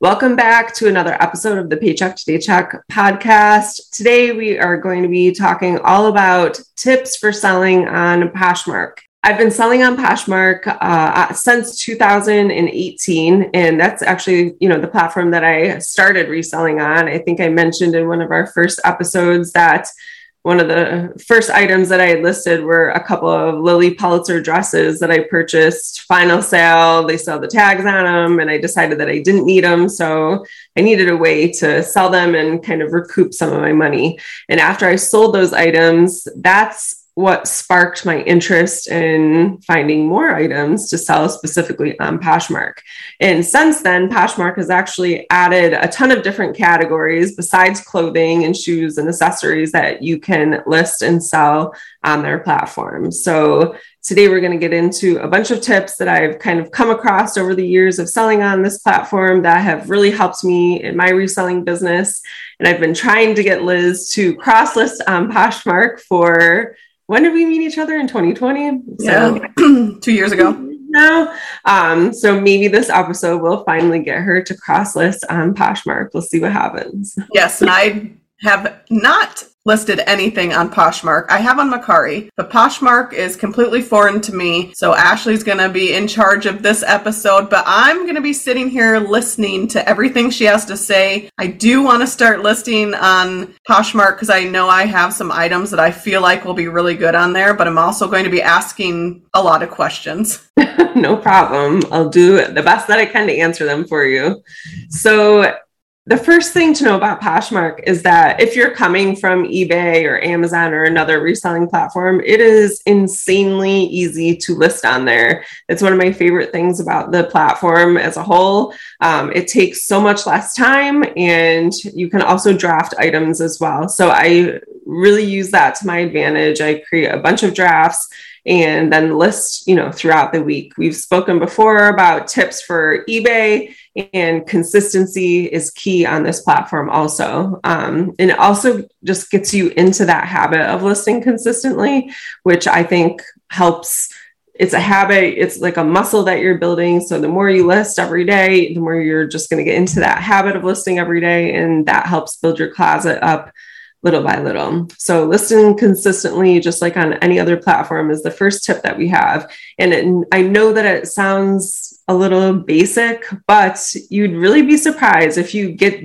Welcome back to another episode of the Paycheck to Daycheck podcast. Today we are going to be talking all about tips for selling on Poshmark. I've been selling on Poshmark uh, since 2018, and that's actually you know the platform that I started reselling on. I think I mentioned in one of our first episodes that one of the first items that I had listed were a couple of Lilly Pulitzer dresses that I purchased final sale. They sell the tags on them, and I decided that I didn't need them. So I needed a way to sell them and kind of recoup some of my money. And after I sold those items, that's what sparked my interest in finding more items to sell specifically on Poshmark. And since then, Poshmark has actually added a ton of different categories besides clothing and shoes and accessories that you can list and sell on their platform. So today we're going to get into a bunch of tips that I've kind of come across over the years of selling on this platform that have really helped me in my reselling business. And I've been trying to get Liz to cross list on Poshmark for when did we meet each other in 2020? So, yeah, two years ago. Now, um, so maybe this episode will finally get her to cross list on Poshmark. We'll see what happens. Yes, and I have not listed anything on Poshmark. I have on Mercari, but Poshmark is completely foreign to me. So Ashley's going to be in charge of this episode, but I'm going to be sitting here listening to everything she has to say. I do want to start listing on Poshmark because I know I have some items that I feel like will be really good on there, but I'm also going to be asking a lot of questions. no problem. I'll do the best that I can to answer them for you. So the first thing to know about Poshmark is that if you're coming from eBay or Amazon or another reselling platform, it is insanely easy to list on there. It's one of my favorite things about the platform as a whole. Um, it takes so much less time and you can also draft items as well. So I really use that to my advantage. I create a bunch of drafts and then list, you know, throughout the week. We've spoken before about tips for eBay and consistency is key on this platform also. Um, and it also just gets you into that habit of listing consistently, which I think helps it's a habit it's like a muscle that you're building so the more you list every day the more you're just going to get into that habit of listing every day and that helps build your closet up little by little. So listening consistently, just like on any other platform, is the first tip that we have. And it, I know that it sounds a little basic, but you'd really be surprised if you get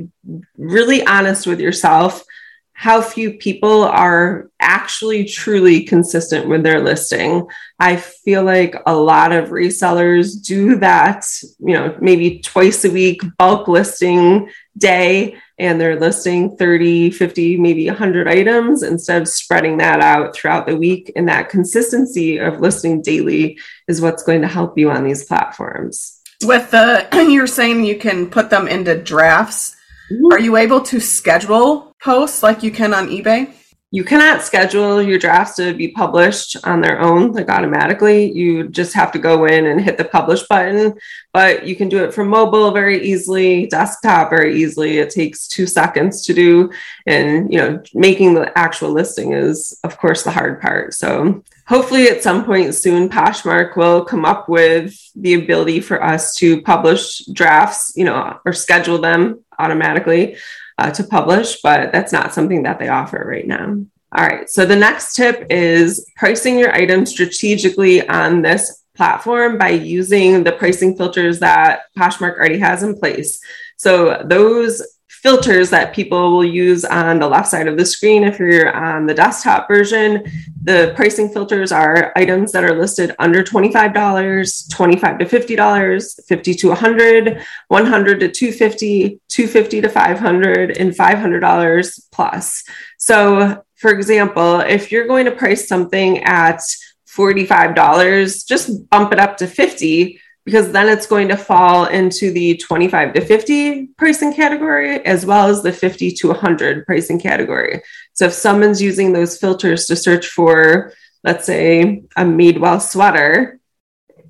really honest with yourself how few people are actually truly consistent with their listing. I feel like a lot of resellers do that, you know, maybe twice a week bulk listing day and they're listing 30, 50, maybe 100 items instead of spreading that out throughout the week. And that consistency of listing daily is what's going to help you on these platforms. With the, you're saying you can put them into drafts. Mm-hmm. Are you able to schedule posts like you can on eBay? you cannot schedule your drafts to be published on their own like automatically you just have to go in and hit the publish button but you can do it from mobile very easily desktop very easily it takes two seconds to do and you know making the actual listing is of course the hard part so hopefully at some point soon poshmark will come up with the ability for us to publish drafts you know or schedule them automatically uh, to publish, but that's not something that they offer right now. All right. So the next tip is pricing your items strategically on this platform by using the pricing filters that Poshmark already has in place. So those filters that people will use on the left side of the screen. If you're on the desktop version, the pricing filters are items that are listed under $25, 25 to $50, 50 to 100, 100 to 250, 250 to 500, and $500 plus. So, for example, if you're going to price something at $45, just bump it up to 50 because then it's going to fall into the 25 to 50 pricing category as well as the 50 to 100 pricing category. So if someone's using those filters to search for let's say a Madewell sweater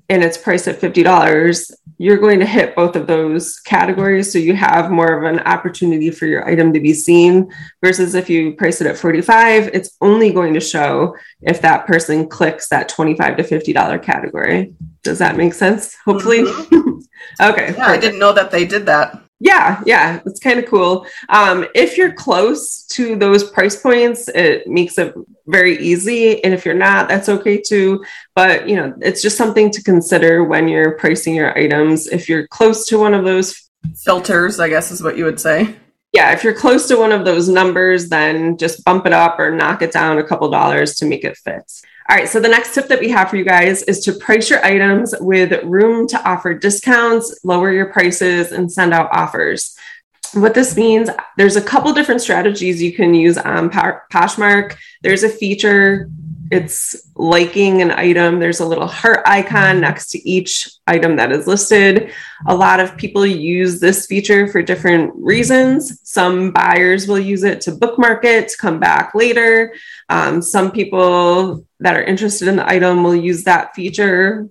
and it's priced at $50, you're going to hit both of those categories. So you have more of an opportunity for your item to be seen versus if you price it at 45, it's only going to show if that person clicks that 25 to $50 category. Does that make sense? Hopefully. Mm-hmm. okay. Yeah, I didn't know that they did that. Yeah, yeah, it's kind of cool. Um, if you're close to those price points, it makes it very easy. And if you're not, that's okay too. But you know, it's just something to consider when you're pricing your items. If you're close to one of those filters, I guess is what you would say. Yeah, if you're close to one of those numbers, then just bump it up or knock it down a couple dollars to make it fit. All right, so the next tip that we have for you guys is to price your items with room to offer discounts, lower your prices, and send out offers. What this means, there's a couple different strategies you can use on Poshmark. There's a feature it's liking an item. There's a little heart icon next to each item that is listed. A lot of people use this feature for different reasons. Some buyers will use it to bookmark it, to come back later. Um, some people that are interested in the item will use that feature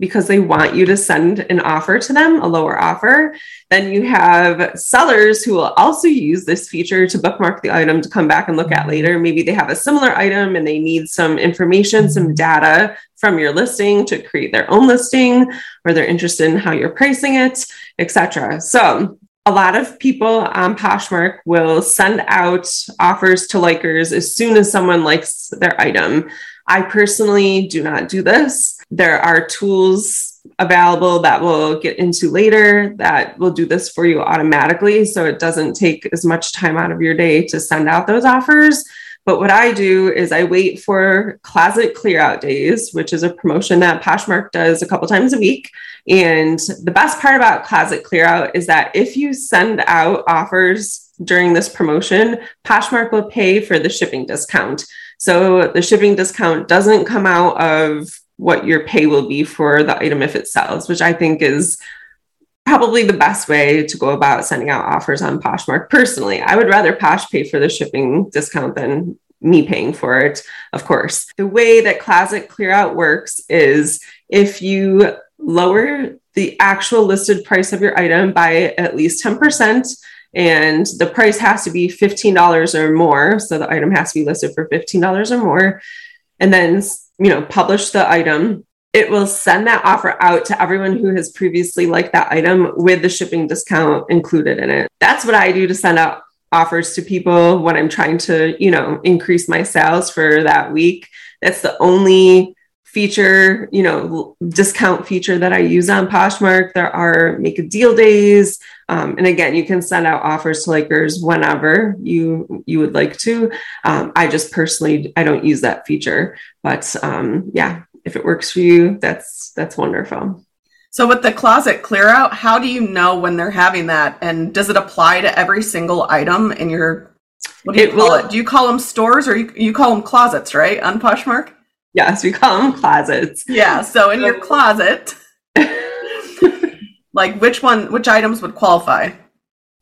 because they want you to send an offer to them, a lower offer. Then you have sellers who will also use this feature to bookmark the item to come back and look at later. Maybe they have a similar item and they need some information, some data from your listing to create their own listing, or they're interested in how you're pricing it, etc. So a lot of people on Poshmark will send out offers to likers as soon as someone likes their item. I personally do not do this. There are tools available that we'll get into later that will do this for you automatically. So it doesn't take as much time out of your day to send out those offers. But what I do is I wait for closet clear out days, which is a promotion that Poshmark does a couple times a week. And the best part about closet clear out is that if you send out offers during this promotion, Poshmark will pay for the shipping discount. So the shipping discount doesn't come out of what your pay will be for the item if it sells, which I think is probably the best way to go about sending out offers on Poshmark. Personally, I would rather Posh pay for the shipping discount than me paying for it, of course. The way that Closet Clearout works is if you lower the actual listed price of your item by at least 10%, and the price has to be $15 or more. So the item has to be listed for $15 or more. And then, you know, publish the item. It will send that offer out to everyone who has previously liked that item with the shipping discount included in it. That's what I do to send out offers to people when I'm trying to, you know, increase my sales for that week. That's the only feature, you know, discount feature that I use on Poshmark. There are make a deal days. Um, and again, you can send out offers to likers whenever you you would like to. Um, I just personally I don't use that feature, but um, yeah, if it works for you, that's that's wonderful. So with the closet clear out, how do you know when they're having that? And does it apply to every single item in your what do you it call will, it? Do you call them stores or you, you call them closets, right? On Poshmark? Yes, we call them closets. Yeah. So in your closet, like which one, which items would qualify?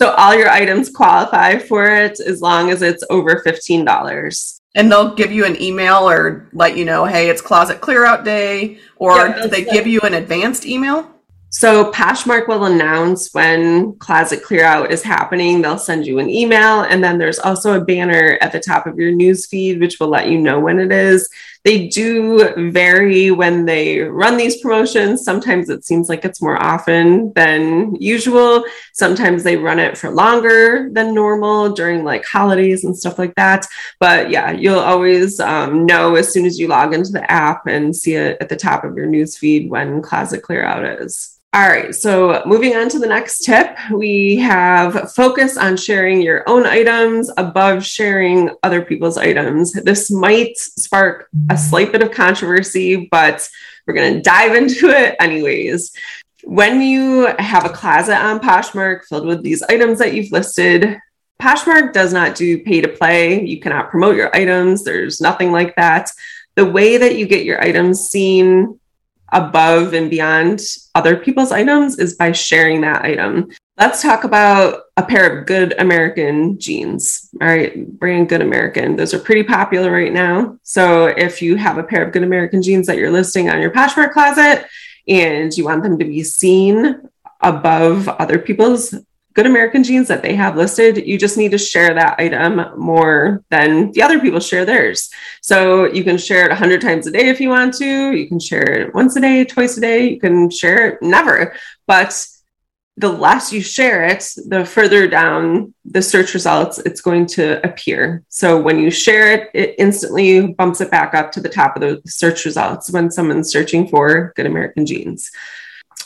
So all your items qualify for it as long as it's over fifteen dollars. And they'll give you an email or let you know, hey, it's closet clear out day, or yeah, do they give you an advanced email? So Poshmark will announce when Closet Clear Out is happening. They'll send you an email, and then there's also a banner at the top of your news feed, which will let you know when it is. They do vary when they run these promotions. Sometimes it seems like it's more often than usual. Sometimes they run it for longer than normal during like holidays and stuff like that. But yeah, you'll always um, know as soon as you log into the app and see it at the top of your news feed when Closet Clear Out is. All right, so moving on to the next tip, we have focus on sharing your own items above sharing other people's items. This might spark a slight bit of controversy, but we're going to dive into it anyways. When you have a closet on Poshmark filled with these items that you've listed, Poshmark does not do pay to play. You cannot promote your items, there's nothing like that. The way that you get your items seen above and beyond other people's items is by sharing that item. Let's talk about a pair of good American jeans. All right, brand Good American. Those are pretty popular right now. So if you have a pair of Good American jeans that you're listing on your Poshmark closet and you want them to be seen above other people's good American jeans that they have listed, you just need to share that item more than the other people share theirs. So you can share it 100 times a day if you want to. You can share it once a day, twice a day. You can share it never. But the less you share it, the further down the search results it's going to appear. So when you share it, it instantly bumps it back up to the top of the search results when someone's searching for good American jeans.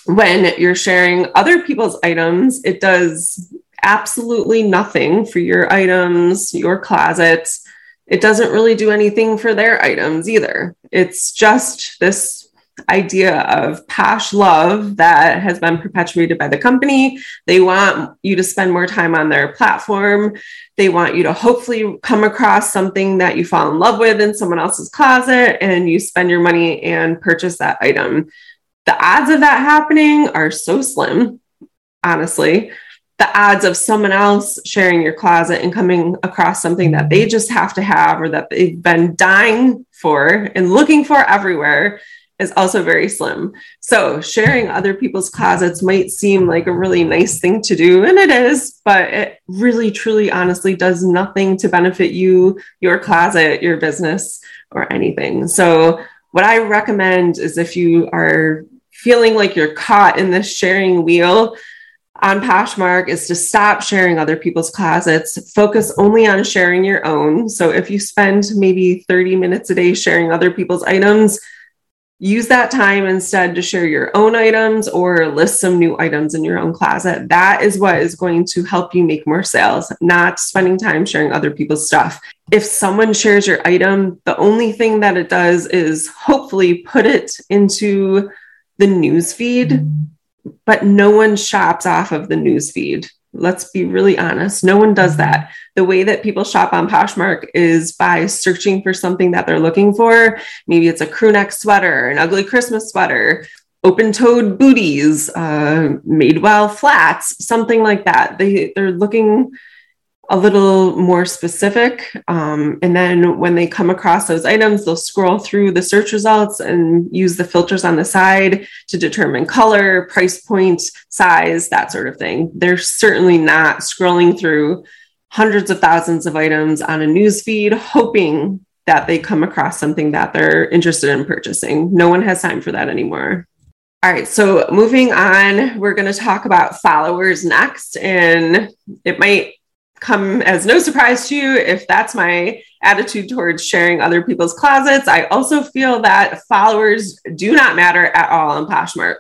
When you're sharing other people's items, it does absolutely nothing for your items, your closets. It doesn't really do anything for their items either. It's just this idea of Posh love that has been perpetuated by the company. They want you to spend more time on their platform. They want you to hopefully come across something that you fall in love with in someone else's closet and you spend your money and purchase that item. The odds of that happening are so slim, honestly. The odds of someone else sharing your closet and coming across something that they just have to have or that they've been dying for and looking for everywhere is also very slim. So sharing other people's closets might seem like a really nice thing to do, and it is, but it really, truly, honestly does nothing to benefit you, your closet, your business, or anything. So, what I recommend is if you are feeling like you're caught in this sharing wheel, on Poshmark is to stop sharing other people's closets, focus only on sharing your own. So if you spend maybe 30 minutes a day sharing other people's items, use that time instead to share your own items or list some new items in your own closet. That is what is going to help you make more sales, not spending time sharing other people's stuff. If someone shares your item, the only thing that it does is hopefully put it into the news feed, but no one shops off of the news feed. Let's be really honest. No one does that. The way that people shop on Poshmark is by searching for something that they're looking for. Maybe it's a crew neck sweater, an ugly Christmas sweater, open toed booties, uh, Madewell flats, something like that. They, they're looking a little more specific. Um, and then when they come across those items, they'll scroll through the search results and use the filters on the side to determine color, price point, size, that sort of thing. They're certainly not scrolling through hundreds of thousands of items on a news feed, hoping that they come across something that they're interested in purchasing. No one has time for that anymore. All right, so moving on, we're going to talk about followers next. And it might come as no surprise to you if that's my attitude towards sharing other people's closets. I also feel that followers do not matter at all on Poshmark.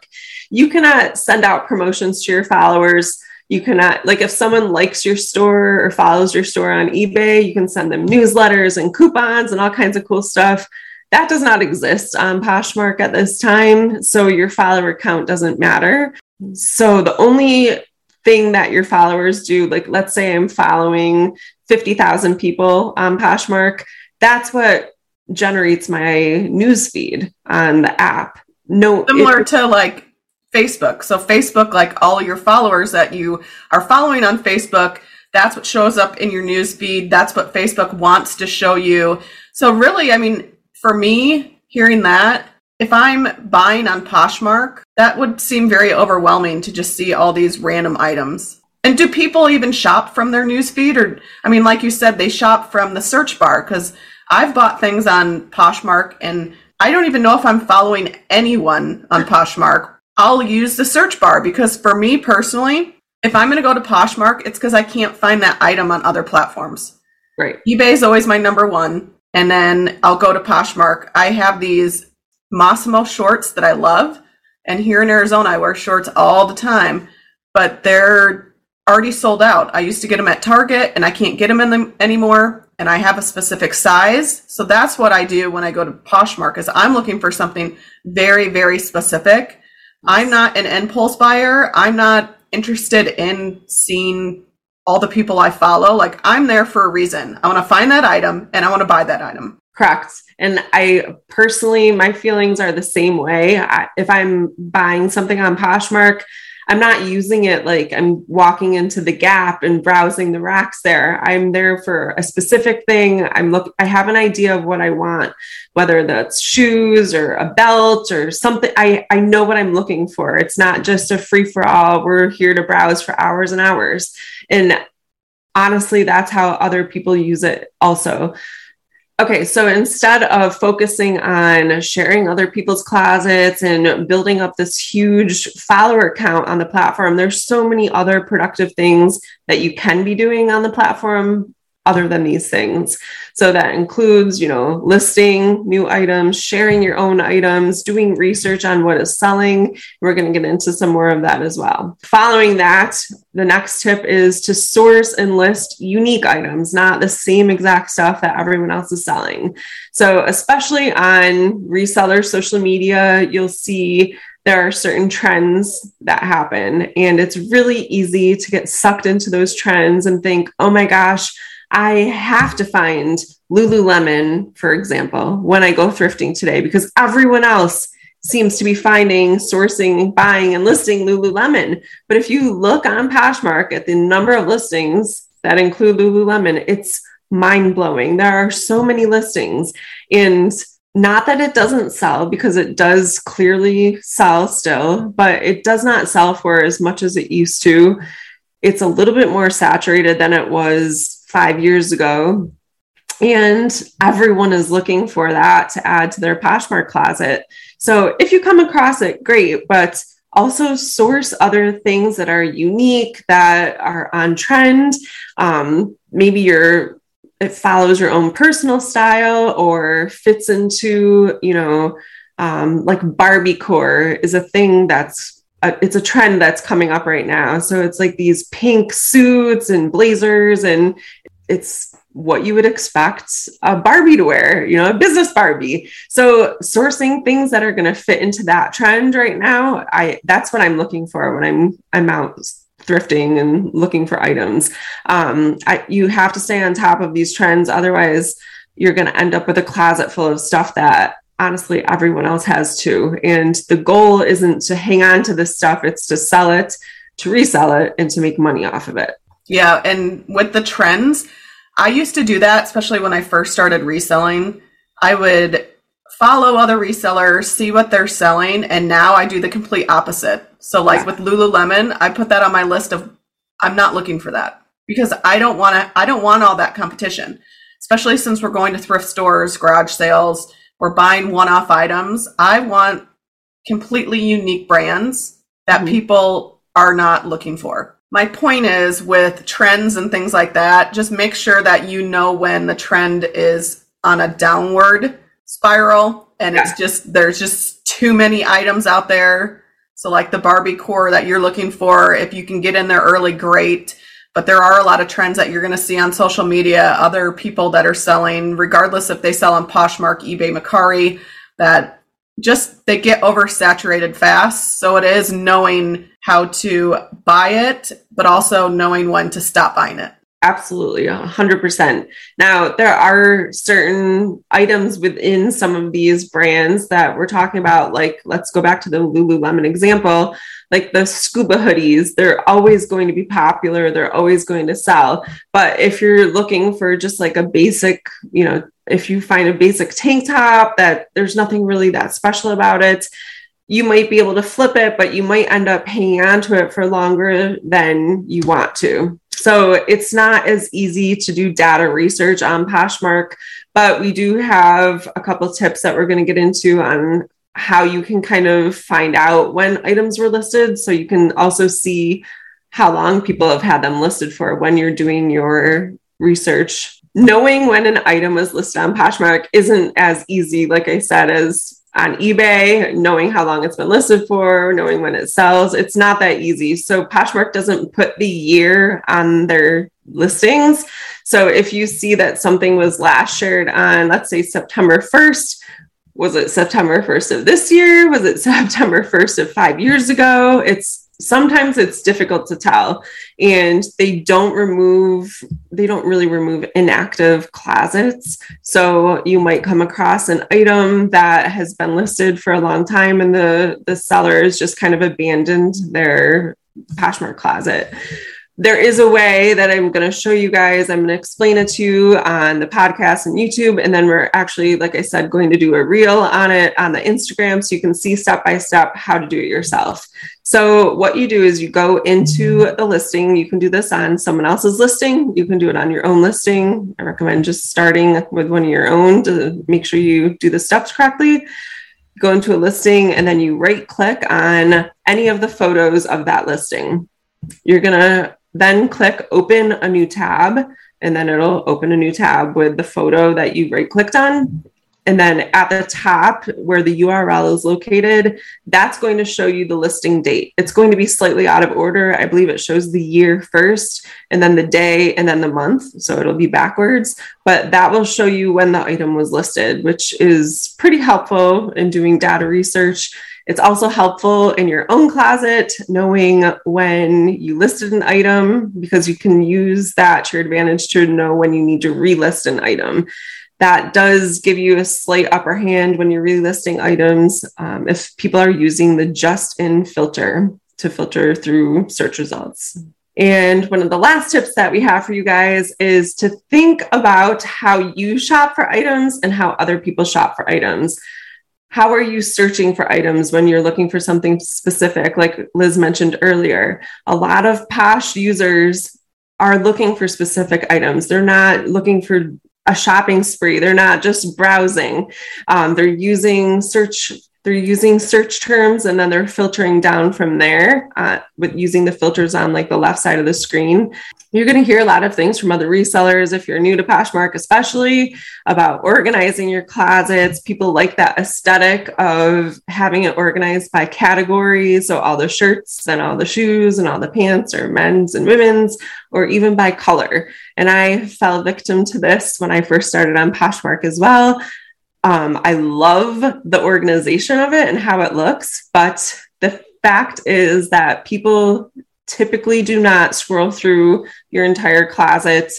You cannot send out promotions to your followers. You cannot, like, if someone likes your store or follows your store on eBay, you can send them newsletters and coupons and all kinds of cool stuff. That does not exist on Poshmark at this time. So your follower count doesn't matter. So the only thing that your followers do. Like, let's say I'm following 50,000 people on Poshmark. That's what generates my news feed on the app. No, similar it, to like Facebook. So, Facebook, like all your followers that you are following on Facebook, that's what shows up in your news feed. That's what Facebook wants to show you. So, really, I mean, for me, hearing that, if I'm buying on Poshmark, that would seem very overwhelming to just see all these random items. And do people even shop from their newsfeed? Or, I mean, like you said, they shop from the search bar because I've bought things on Poshmark and I don't even know if I'm following anyone on Poshmark. I'll use the search bar because for me personally, if I'm going to go to Poshmark, it's because I can't find that item on other platforms. Right. eBay is always my number one. And then I'll go to Poshmark. I have these Mossimo shorts that I love. And here in Arizona, I wear shorts all the time, but they're already sold out. I used to get them at Target and I can't get them in them anymore. And I have a specific size. So that's what I do when I go to Poshmark is I'm looking for something very, very specific. I'm not an impulse buyer. I'm not interested in seeing all the people I follow. Like I'm there for a reason. I want to find that item and I want to buy that item. Correct. And I personally, my feelings are the same way. I, if I'm buying something on Poshmark, I'm not using it like I'm walking into the gap and browsing the racks there. I'm there for a specific thing. I'm look I have an idea of what I want, whether that's shoes or a belt or something. I, I know what I'm looking for. It's not just a free for all. We're here to browse for hours and hours. And honestly, that's how other people use it also. Okay, so instead of focusing on sharing other people's closets and building up this huge follower count on the platform, there's so many other productive things that you can be doing on the platform other than these things. So that includes, you know, listing new items, sharing your own items, doing research on what is selling. We're going to get into some more of that as well. Following that, the next tip is to source and list unique items, not the same exact stuff that everyone else is selling. So, especially on reseller social media, you'll see there are certain trends that happen, and it's really easy to get sucked into those trends and think, oh my gosh, I have to find Lululemon, for example, when I go thrifting today, because everyone else seems to be finding, sourcing, buying, and listing Lululemon. But if you look on Poshmark at the number of listings that include Lululemon, it's mind blowing. There are so many listings. And not that it doesn't sell, because it does clearly sell still, but it does not sell for as much as it used to. It's a little bit more saturated than it was five years ago. And everyone is looking for that to add to their Poshmark closet. So if you come across it, great, but also source other things that are unique, that are on trend. Um, maybe your it follows your own personal style or fits into, you know, um, like Barbie core is a thing that's a, it's a trend that's coming up right now. So it's like these pink suits and blazers, and it's what you would expect a Barbie to wear, you know, a business Barbie. So sourcing things that are going to fit into that trend right now, I that's what I'm looking for when I'm I'm out thrifting and looking for items. Um, I, you have to stay on top of these trends, otherwise you're going to end up with a closet full of stuff that honestly everyone else has too. And the goal isn't to hang on to this stuff; it's to sell it, to resell it, and to make money off of it. Yeah, and with the trends I used to do that, especially when I first started reselling. I would follow other resellers, see what they're selling, and now I do the complete opposite. So, like with Lululemon, I put that on my list of I'm not looking for that because I don't want to. I don't want all that competition, especially since we're going to thrift stores, garage sales, we're buying one-off items. I want completely unique brands that mm-hmm. people are not looking for my point is with trends and things like that, just make sure that you know when the trend is on a downward spiral and yeah. it's just there's just too many items out there. So like the Barbie core that you're looking for, if you can get in there early, great. But there are a lot of trends that you're going to see on social media, other people that are selling, regardless if they sell on Poshmark, eBay, Mercari, that just they get oversaturated fast. So it is knowing how to buy it, but also knowing when to stop buying it. Absolutely, 100%. Now, there are certain items within some of these brands that we're talking about. Like, let's go back to the Lululemon example. Like the scuba hoodies, they're always going to be popular, they're always going to sell. But if you're looking for just like a basic, you know, if you find a basic tank top that there's nothing really that special about it, you might be able to flip it, but you might end up hanging on to it for longer than you want to. So it's not as easy to do data research on Poshmark, but we do have a couple tips that we're going to get into on how you can kind of find out when items were listed. So you can also see how long people have had them listed for when you're doing your research. Knowing when an item was listed on Poshmark isn't as easy, like I said, as on eBay, knowing how long it's been listed for, knowing when it sells. It's not that easy. So Poshmark doesn't put the year on their listings. So if you see that something was last shared on, let's say September 1st, was it September 1st of this year? Was it September 1st of five years ago? It's sometimes it's difficult to tell and they don't remove they don't really remove inactive closets. So you might come across an item that has been listed for a long time and the the seller has just kind of abandoned their Poshmark closet there is a way that I'm going to show you guys. I'm going to explain it to you on the podcast and YouTube. And then we're actually, like I said, going to do a reel on it on the Instagram so you can see step by step how to do it yourself. So, what you do is you go into the listing. You can do this on someone else's listing, you can do it on your own listing. I recommend just starting with one of your own to make sure you do the steps correctly. Go into a listing and then you right click on any of the photos of that listing. You're going to then click open a new tab, and then it'll open a new tab with the photo that you right clicked on. And then at the top where the URL is located, that's going to show you the listing date. It's going to be slightly out of order. I believe it shows the year first, and then the day, and then the month. So it'll be backwards, but that will show you when the item was listed, which is pretty helpful in doing data research it's also helpful in your own closet, knowing when you listed an item, because you can use that to your advantage to know when you need to relist an item. That does give you a slight upper hand when you're relisting items um, if people are using the just in filter to filter through search results. And one of the last tips that we have for you guys is to think about how you shop for items and how other people shop for items how are you searching for items when you're looking for something specific? Like liz mentioned earlier a lot of Posh users are looking for specific items. They're not looking for a shopping spree. They're not just browsing. Um, they're using search they're using search terms and then they're filtering down from there uh, with using the filters on like the left side of the screen you're going to hear a lot of things from other resellers if you're new to Poshmark, especially about organizing your closets. People like that aesthetic of having it organized by categories. So, all the shirts and all the shoes and all the pants or men's and women's, or even by color. And I fell victim to this when I first started on Poshmark as well. Um, I love the organization of it and how it looks, but the fact is that people typically do not scroll through your entire closet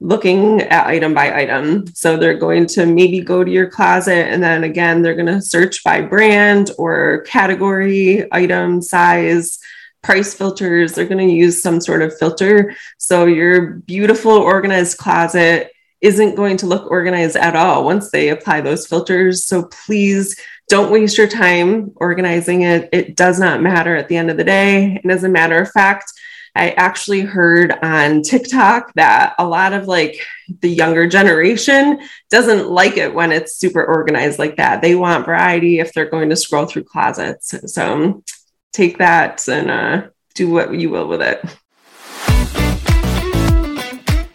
looking at item by item. So they're going to maybe go to your closet and then again, they're going to search by brand or category, item, size, price filters. They're going to use some sort of filter. So your beautiful organized closet isn't going to look organized at all once they apply those filters. So please don't waste your time organizing it. It does not matter at the end of the day. And as a matter of fact, I actually heard on TikTok that a lot of like the younger generation doesn't like it when it's super organized like that. They want variety if they're going to scroll through closets. So take that and uh, do what you will with it.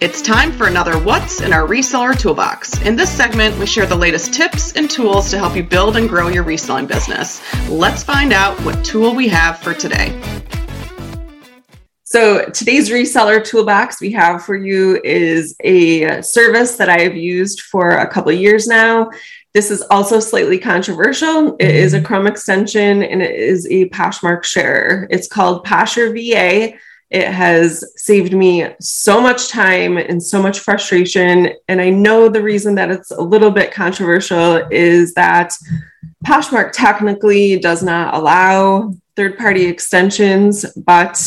It's time for another What's in Our Reseller Toolbox. In this segment, we share the latest tips and tools to help you build and grow your reselling business. Let's find out what tool we have for today. So, today's reseller toolbox we have for you is a service that I have used for a couple years now. This is also slightly controversial. It is a Chrome extension and it is a Poshmark share. It's called Posher VA it has saved me so much time and so much frustration. And I know the reason that it's a little bit controversial is that Poshmark technically does not allow third party extensions, but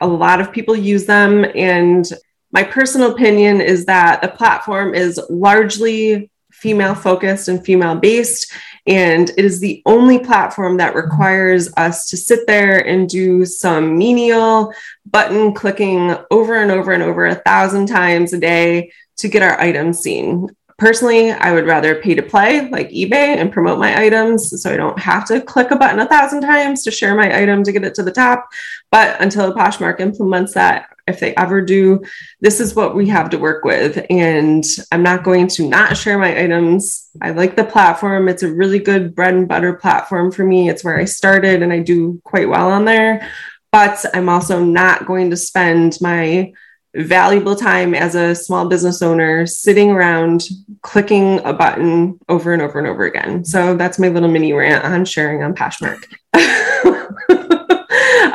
a lot of people use them. And my personal opinion is that the platform is largely female focused and female based. And it is the only platform that requires us to sit there and do some menial button clicking over and over and over a thousand times a day to get our items seen. Personally, I would rather pay to play like eBay and promote my items so I don't have to click a button a thousand times to share my item to get it to the top. But until Poshmark implements that, if they ever do, this is what we have to work with. And I'm not going to not share my items. I like the platform. It's a really good bread and butter platform for me. It's where I started and I do quite well on there. But I'm also not going to spend my valuable time as a small business owner sitting around clicking a button over and over and over again. So that's my little mini rant on sharing on Poshmark.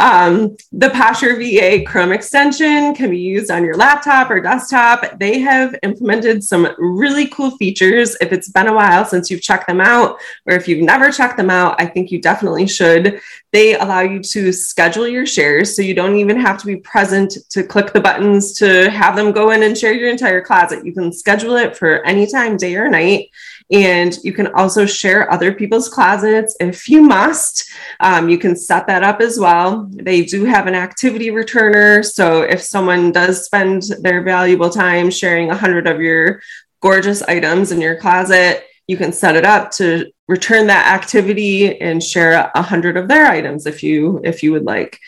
Um, the Posher VA Chrome extension can be used on your laptop or desktop. They have implemented some really cool features. If it's been a while since you've checked them out, or if you've never checked them out, I think you definitely should. They allow you to schedule your shares so you don't even have to be present to click the buttons to have them go in and share your entire closet. You can schedule it for any time, day or night. And you can also share other people's closets if you must. Um, you can set that up as well. They do have an activity returner. So if someone does spend their valuable time sharing 100 of your gorgeous items in your closet, you can set it up to return that activity and share a hundred of their items if you if you would like.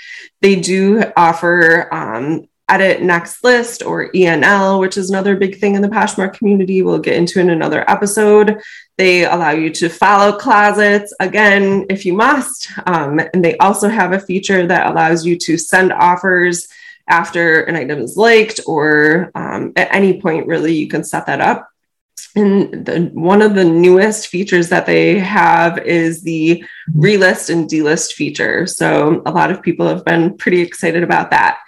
They do offer um, edit next list or ENL, which is another big thing in the Poshmark community. We'll get into in another episode. They allow you to follow closets again if you must. Um, and they also have a feature that allows you to send offers after an item is liked or um, at any point, really, you can set that up. And the, one of the newest features that they have is the relist and delist feature. So a lot of people have been pretty excited about that.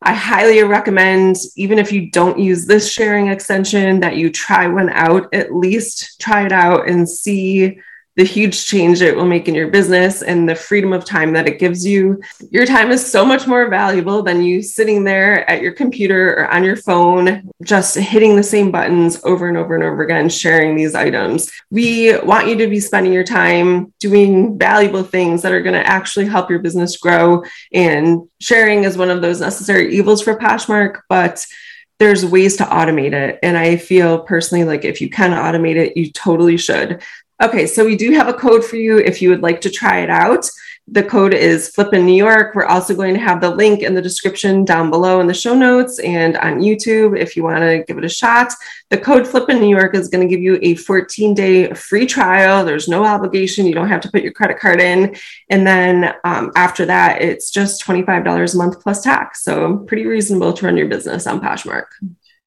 I highly recommend, even if you don't use this sharing extension, that you try one out, at least try it out and see the huge change it will make in your business and the freedom of time that it gives you. Your time is so much more valuable than you sitting there at your computer or on your phone, just hitting the same buttons over and over and over again, sharing these items. We want you to be spending your time doing valuable things that are going to actually help your business grow. And sharing is one of those necessary evils for Poshmark, but there's ways to automate it. And I feel personally like if you can automate it, you totally should. Okay, so we do have a code for you if you would like to try it out. The code is Flippin' New York. We're also going to have the link in the description down below in the show notes and on YouTube if you want to give it a shot. The code Flippin' New York is going to give you a 14 day free trial. There's no obligation. You don't have to put your credit card in. And then um, after that, it's just $25 a month plus tax. So pretty reasonable to run your business on Poshmark.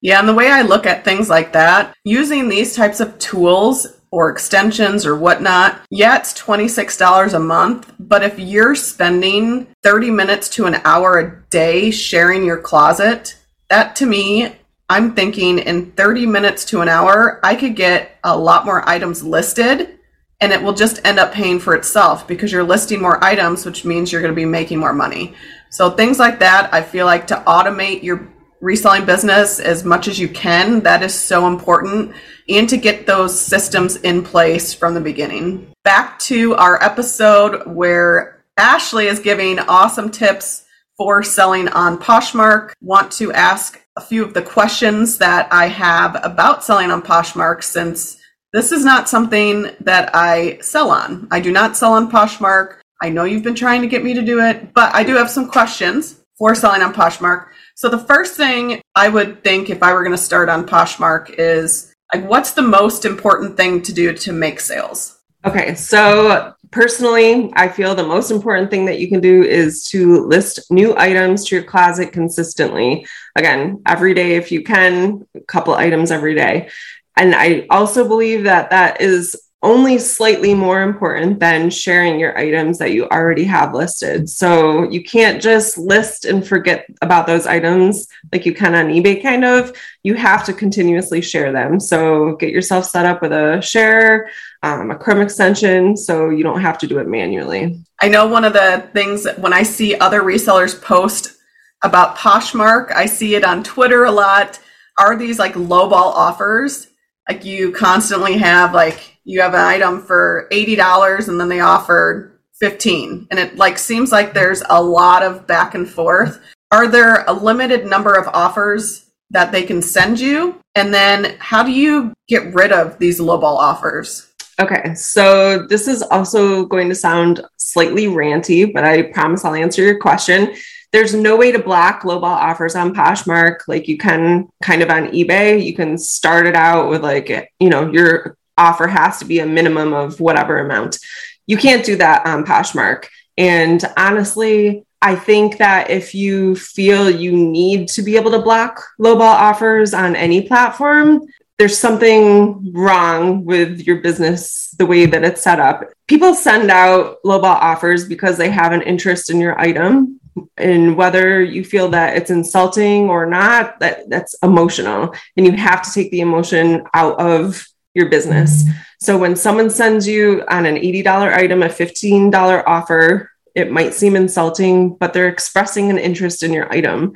Yeah, and the way I look at things like that, using these types of tools or extensions or whatnot, yeah, it's $26 a month. But if you're spending 30 minutes to an hour a day sharing your closet, that to me, I'm thinking in 30 minutes to an hour, I could get a lot more items listed and it will just end up paying for itself because you're listing more items, which means you're going to be making more money. So things like that, I feel like to automate your reselling business as much as you can. That is so important. And to get those systems in place from the beginning. Back to our episode where Ashley is giving awesome tips for selling on Poshmark. Want to ask a few of the questions that I have about selling on Poshmark since this is not something that I sell on. I do not sell on Poshmark. I know you've been trying to get me to do it, but I do have some questions for selling on Poshmark. So the first thing I would think if I were going to start on Poshmark is like, what's the most important thing to do to make sales? Okay, so personally, I feel the most important thing that you can do is to list new items to your closet consistently. Again, every day if you can, a couple items every day. And I also believe that that is only slightly more important than sharing your items that you already have listed. So you can't just list and forget about those items like you can on eBay, kind of. You have to continuously share them. So get yourself set up with a share, um, a Chrome extension, so you don't have to do it manually. I know one of the things when I see other resellers post about Poshmark, I see it on Twitter a lot. Are these like lowball offers? Like you constantly have like you have an item for $80 and then they offer 15 and it like seems like there's a lot of back and forth. Are there a limited number of offers that they can send you? And then how do you get rid of these lowball offers Okay, so this is also going to sound slightly ranty, but I promise I'll answer your question. There's no way to block lowball offers on Poshmark like you can kind of on eBay. You can start it out with like, you know, your offer has to be a minimum of whatever amount. You can't do that on Poshmark. And honestly, I think that if you feel you need to be able to block lowball offers on any platform, there's something wrong with your business the way that it's set up. People send out lowball offers because they have an interest in your item and whether you feel that it's insulting or not that that's emotional and you have to take the emotion out of your business so when someone sends you on an $80 item a $15 offer it might seem insulting but they're expressing an interest in your item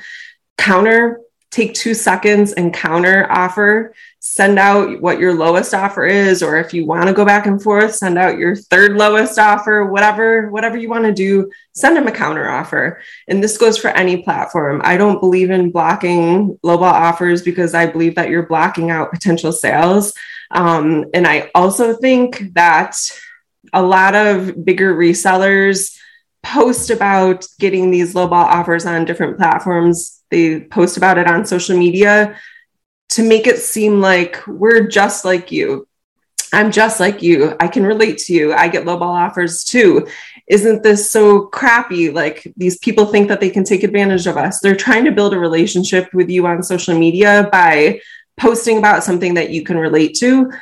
counter take two seconds and counter offer send out what your lowest offer is or if you want to go back and forth send out your third lowest offer whatever whatever you want to do send them a counter offer. And this goes for any platform. I don't believe in blocking lowball offers because i believe that you're blocking out potential sales. Um, and i also think that a lot of bigger resellers post about getting these lowball offers on different platforms. They post about it on social media to make it seem like we're just like you. I'm just like you. I can relate to you. I get lowball offers too. Isn't this so crappy? Like these people think that they can take advantage of us. They're trying to build a relationship with you on social media by posting about something that you can relate to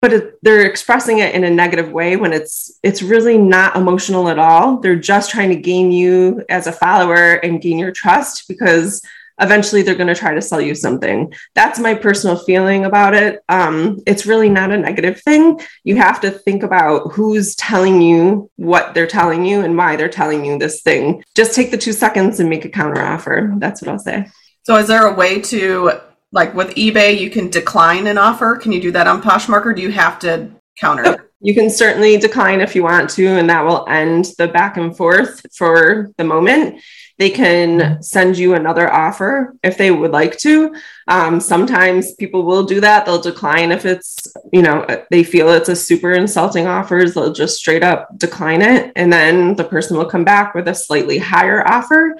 but it, they're expressing it in a negative way when it's it's really not emotional at all they're just trying to gain you as a follower and gain your trust because eventually they're going to try to sell you something. That's my personal feeling about it. Um, it's really not a negative thing. You have to think about who's telling you what they're telling you and why they're telling you this thing. Just take the two seconds and make a counter offer. That's what I'll say. So, is there a way to, like with eBay, you can decline an offer? Can you do that on Poshmark or do you have to counter? You can certainly decline if you want to, and that will end the back and forth for the moment. They can send you another offer if they would like to. Um, sometimes people will do that. They'll decline if it's, you know, they feel it's a super insulting offers. They'll just straight up decline it. And then the person will come back with a slightly higher offer.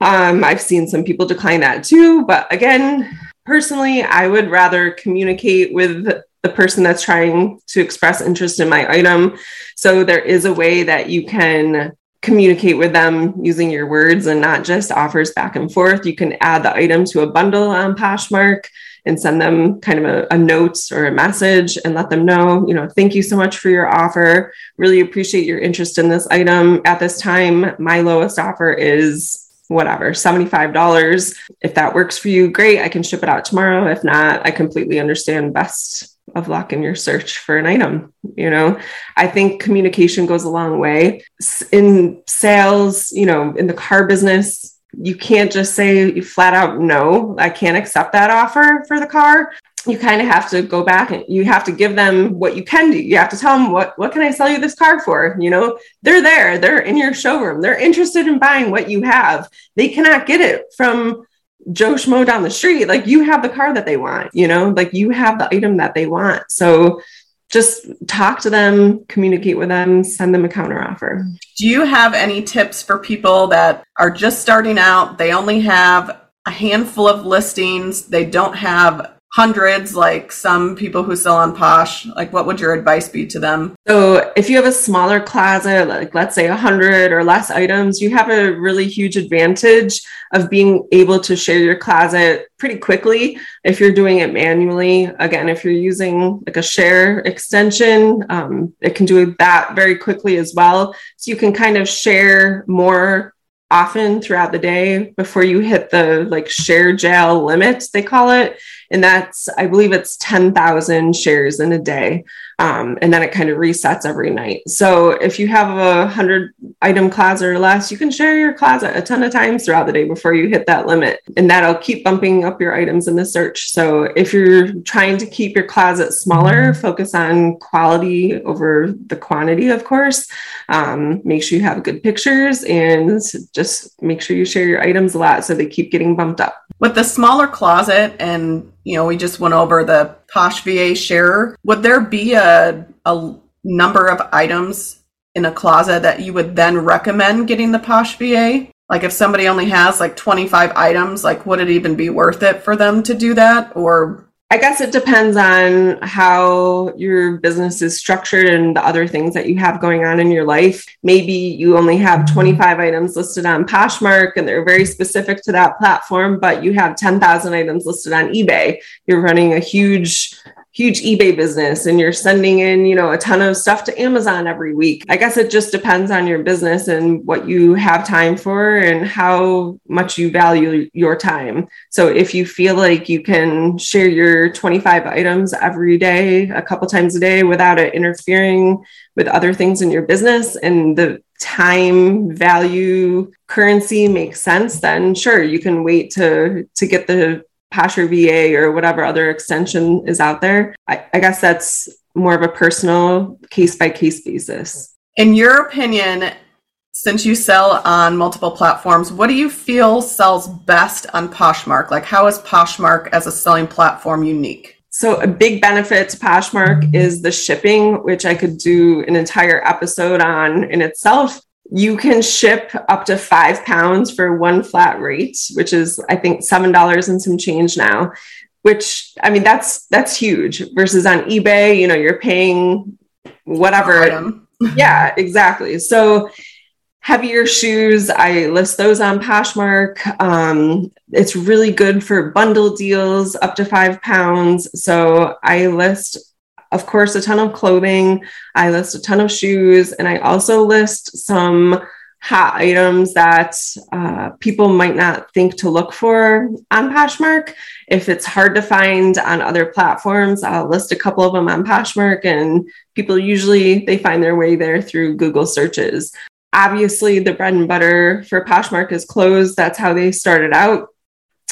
Um, I've seen some people decline that too. But again, personally, I would rather communicate with the person that's trying to express interest in my item. So there is a way that you can communicate with them using your words and not just offers back and forth. You can add the item to a bundle on Poshmark and send them kind of a, a note or a message and let them know, you know, thank you so much for your offer. Really appreciate your interest in this item. At this time, my lowest offer is whatever, $75. If that works for you, great. I can ship it out tomorrow. If not, I completely understand best of luck in your search for an item. You know, I think communication goes a long way. In sales, you know, in the car business, you can't just say you flat out, no, I can't accept that offer for the car. You kind of have to go back and you have to give them what you can do. You have to tell them what what can I sell you this car for? You know, they're there, they're in your showroom, they're interested in buying what you have. They cannot get it from Joe Schmo down the street, like you have the car that they want, you know, like you have the item that they want. So just talk to them, communicate with them, send them a counter offer. Do you have any tips for people that are just starting out? They only have a handful of listings, they don't have hundreds like some people who sell on posh like what would your advice be to them? So if you have a smaller closet like let's say 100 or less items you have a really huge advantage of being able to share your closet pretty quickly if you're doing it manually. Again if you're using like a share extension um, it can do that very quickly as well. So you can kind of share more often throughout the day before you hit the like share jail limit they call it and that's i believe it's 10,000 shares in a day. Um, and then it kind of resets every night. So if you have a 100 item closet or less you can share your closet a ton of times throughout the day before you hit that limit. And that'll keep bumping up your items in the search. So if you're trying to keep your closet smaller focus on quality over the quantity of course. Um, make sure you have good pictures and just make sure you share your items a lot so they keep getting bumped up with the smaller closet and you know, we just went over the PosherVA share. Would there be a, a number of items in a closet that you would then recommend getting the PosherVA? Like if somebody only has like 25 items, like would it even be worth it for them to do that? Or I guess it depends on how your business is structured and the other things that you have going on in your life. Maybe you only have mm-hmm. 25 items listed on Poshmark and they're very specific to that platform, but you have 10,000 items listed on eBay. You're running a huge huge eBay business and you're sending in, you know, a ton of stuff to Amazon every week. I guess it just depends on your business and what you have time for and how much you value your time. So if you feel like you can share your 25 items every day, a couple times a day without it interfering with other things in your business and the time value currency makes sense, then sure, you can wait to to get the Poshmark VA or whatever other extension is out there. I, I guess that's more of a personal case by case basis. In your opinion, since you sell on multiple platforms, what do you feel sells best on Poshmark? Like, how is Poshmark as a selling platform unique? So, a big benefit to Poshmark is the shipping, which I could do an entire episode on in itself you can ship up to five pounds for one flat rate, which is I think seven dollars and some change now. Which I mean that's that's huge versus on eBay, you know, you're paying whatever. yeah, exactly. So heavier shoes, I list those on Poshmark. Um, it's really good for bundle deals up to five pounds. So I list of course, a ton of clothing. I list a ton of shoes, and I also list some hot items that uh, people might not think to look for on Poshmark. If it's hard to find on other platforms, I'll list a couple of them on Poshmark, and people usually they find their way there through Google searches. Obviously, the bread and butter for Poshmark is clothes. That's how they started out.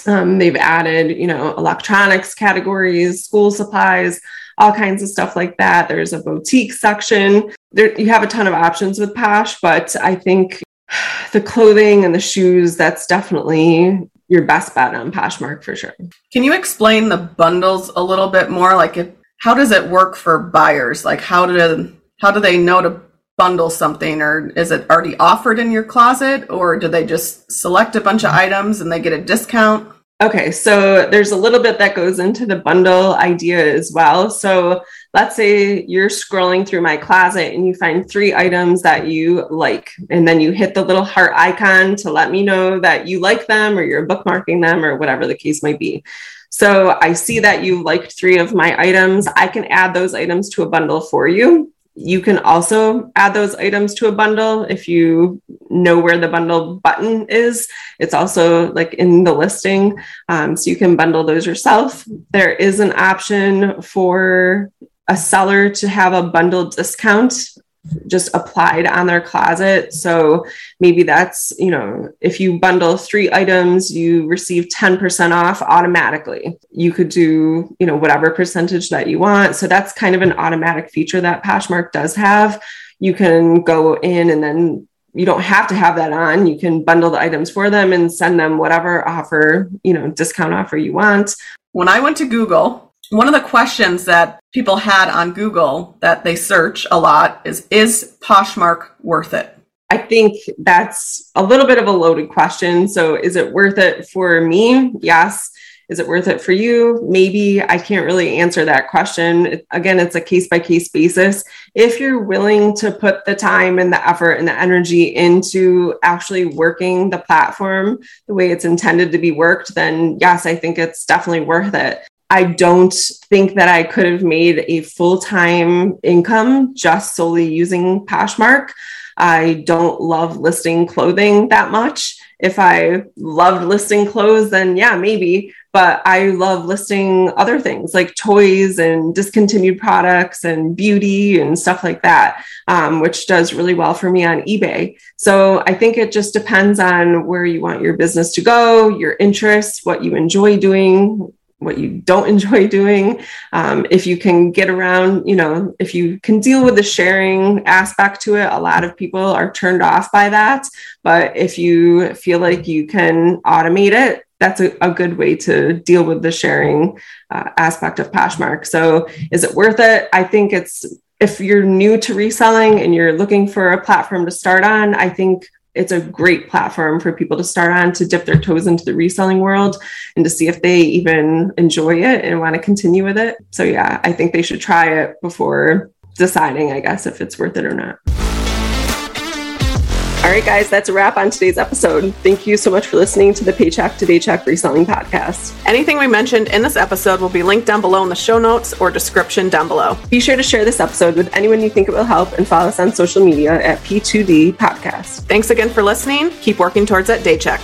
Um, they've added, you know, electronics categories, school supplies all kinds of stuff like that. There's a boutique section. There, you have a ton of options with Posh, but I think the clothing and the shoes, that's definitely your best bet on Poshmark for sure. Can you explain the bundles a little bit more? Like, if, how does it work for buyers? Like, how do how do they know to bundle something, or is it already offered in your closet, or do they just select a bunch of items and they get a discount? Okay, so there's a little bit that goes into the bundle idea as well. So let's say you're scrolling through my closet and you find three items that you like, and then you hit the little heart icon to let me know that you like them or you're bookmarking them or whatever the case might be. So I see that you liked three of my items. I can add those items to a bundle for you you can also add those items to a bundle if you know where the bundle button is. It's also like in the listing. Um, so you can bundle those yourself. There is an option for a seller to have a bundle discount just applied on their closet. So maybe that's, you know, if you bundle three items, you receive 10% off automatically. You could do, you know, whatever percentage that you want. So that's kind of an automatic feature that Poshmark does have. You can go in and then you don't have to have that on. You can bundle the items for them and send them whatever offer, you know, discount offer you want. When I went to Google, one of the questions that people had on Google that they search a lot is Is Poshmark worth it? I think that's a little bit of a loaded question. So, is it worth it for me? Yes. Is it worth it for you? Maybe I can't really answer that question. Again, it's a case by case basis. If you're willing to put the time and the effort and the energy into actually working the platform the way it's intended to be worked, then yes, I think it's definitely worth it. I don't think that I could have made a full time income just solely using Poshmark. I don't love listing clothing that much. If I loved listing clothes, then yeah, maybe. But I love listing other things like toys and discontinued products and beauty and stuff like that, um, which does really well for me on eBay. So I think it just depends on where you want your business to go, your interests, what you enjoy doing, what you don't enjoy doing um, if you can get around you know if you can deal with the sharing aspect to it a lot of people are turned off by that but if you feel like you can automate it that's a, a good way to deal with the sharing uh, aspect of Poshmark. So, is it worth it? I think it's if you're new to reselling and you're looking for a platform to start on, I think it's a great platform for people to start on to dip their toes into the reselling world and to see if they even enjoy it and want to continue with it. So yeah, I think they should try it before deciding, I guess, if it's worth it or not. All right, guys, that's a wrap on today's episode. Thank you so much for listening to the Paycheck to Daycheck Reselling Podcast. Anything we mentioned in this episode will be linked down below in the show notes or description down below. Be sure to share this episode with anyone you think it will help and follow us on social media at P2D Podcast. Thanks again for listening. Keep working towards that day check.